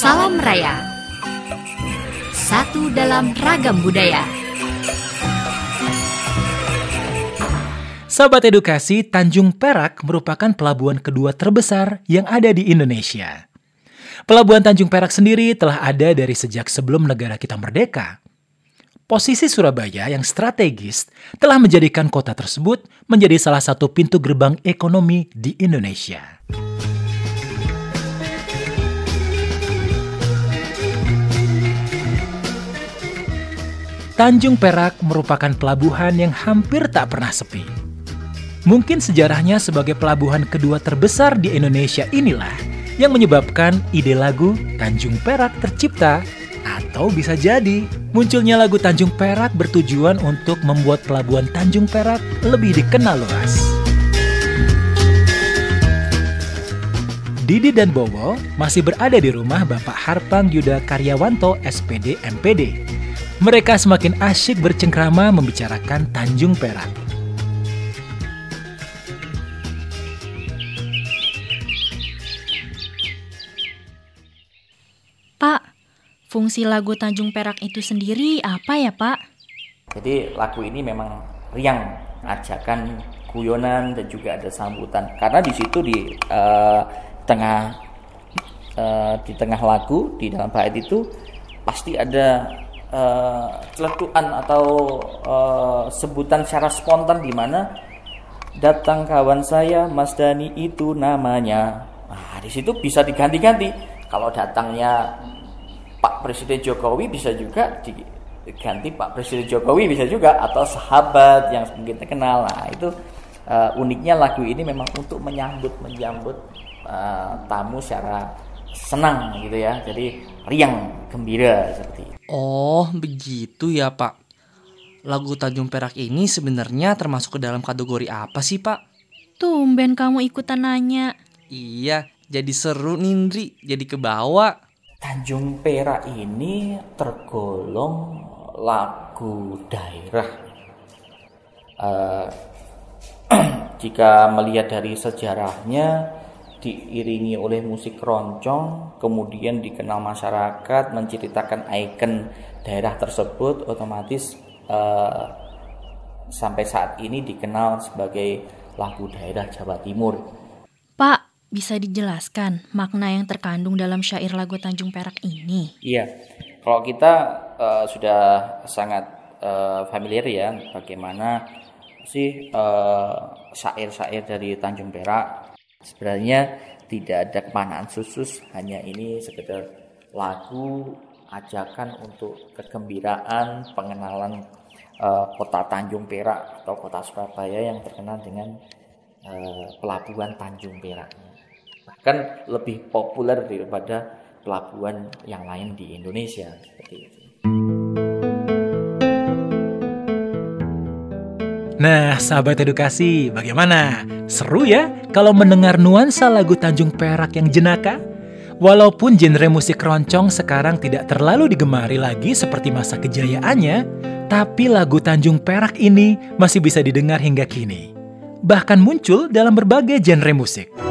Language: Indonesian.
Salam Raya Satu dalam ragam budaya Sahabat edukasi, Tanjung Perak merupakan pelabuhan kedua terbesar yang ada di Indonesia. Pelabuhan Tanjung Perak sendiri telah ada dari sejak sebelum negara kita merdeka. Posisi Surabaya yang strategis telah menjadikan kota tersebut menjadi salah satu pintu gerbang ekonomi di Indonesia. Tanjung Perak merupakan pelabuhan yang hampir tak pernah sepi. Mungkin sejarahnya sebagai pelabuhan kedua terbesar di Indonesia inilah yang menyebabkan ide lagu Tanjung Perak tercipta atau bisa jadi munculnya lagu Tanjung Perak bertujuan untuk membuat pelabuhan Tanjung Perak lebih dikenal luas. Didi dan Bowo masih berada di rumah Bapak Harpang Yuda Karyawanto SPD MPD. Mereka semakin asyik bercengkrama membicarakan Tanjung Perak. Pak, fungsi lagu Tanjung Perak itu sendiri apa ya Pak? Jadi lagu ini memang riang, ajakan guyonan dan juga ada sambutan. Karena di situ di uh, tengah uh, di tengah lagu di dalam bait itu pasti ada uh, atau uh, sebutan secara spontan di mana datang kawan saya Mas Dani itu namanya. Nah, di situ bisa diganti-ganti. Kalau datangnya Pak Presiden Jokowi bisa juga diganti Pak Presiden Jokowi bisa juga atau sahabat yang mungkin terkenal. Nah, itu uh, uniknya lagu ini memang untuk menyambut menyambut uh, tamu secara senang gitu ya. Jadi riang, gembira seperti. Oh, begitu ya, Pak. Lagu Tanjung Perak ini sebenarnya termasuk ke dalam kategori apa sih, Pak? Tumben kamu ikutan nanya. Iya, jadi seru Nindri, jadi kebawa. Tanjung Perak ini tergolong lagu daerah. Uh, jika melihat dari sejarahnya, diiringi oleh musik keroncong, kemudian dikenal masyarakat, menceritakan ikon daerah tersebut, otomatis uh, sampai saat ini dikenal sebagai lagu daerah Jawa Timur. Pak, bisa dijelaskan makna yang terkandung dalam syair lagu Tanjung Perak ini? Iya, kalau kita uh, sudah sangat uh, familiar ya bagaimana sih syair-syair dari Tanjung Perak Sebenarnya tidak ada kemanaan khusus, hanya ini sekedar lagu ajakan untuk kegembiraan pengenalan uh, kota Tanjung Perak atau kota Surabaya yang terkenal dengan uh, pelabuhan Tanjung Perak. Bahkan lebih populer daripada pelabuhan yang lain di Indonesia seperti itu. Nah, sahabat edukasi, bagaimana? Seru ya kalau mendengar nuansa lagu Tanjung Perak yang jenaka? Walaupun genre musik keroncong sekarang tidak terlalu digemari lagi seperti masa kejayaannya, tapi lagu Tanjung Perak ini masih bisa didengar hingga kini. Bahkan muncul dalam berbagai genre musik.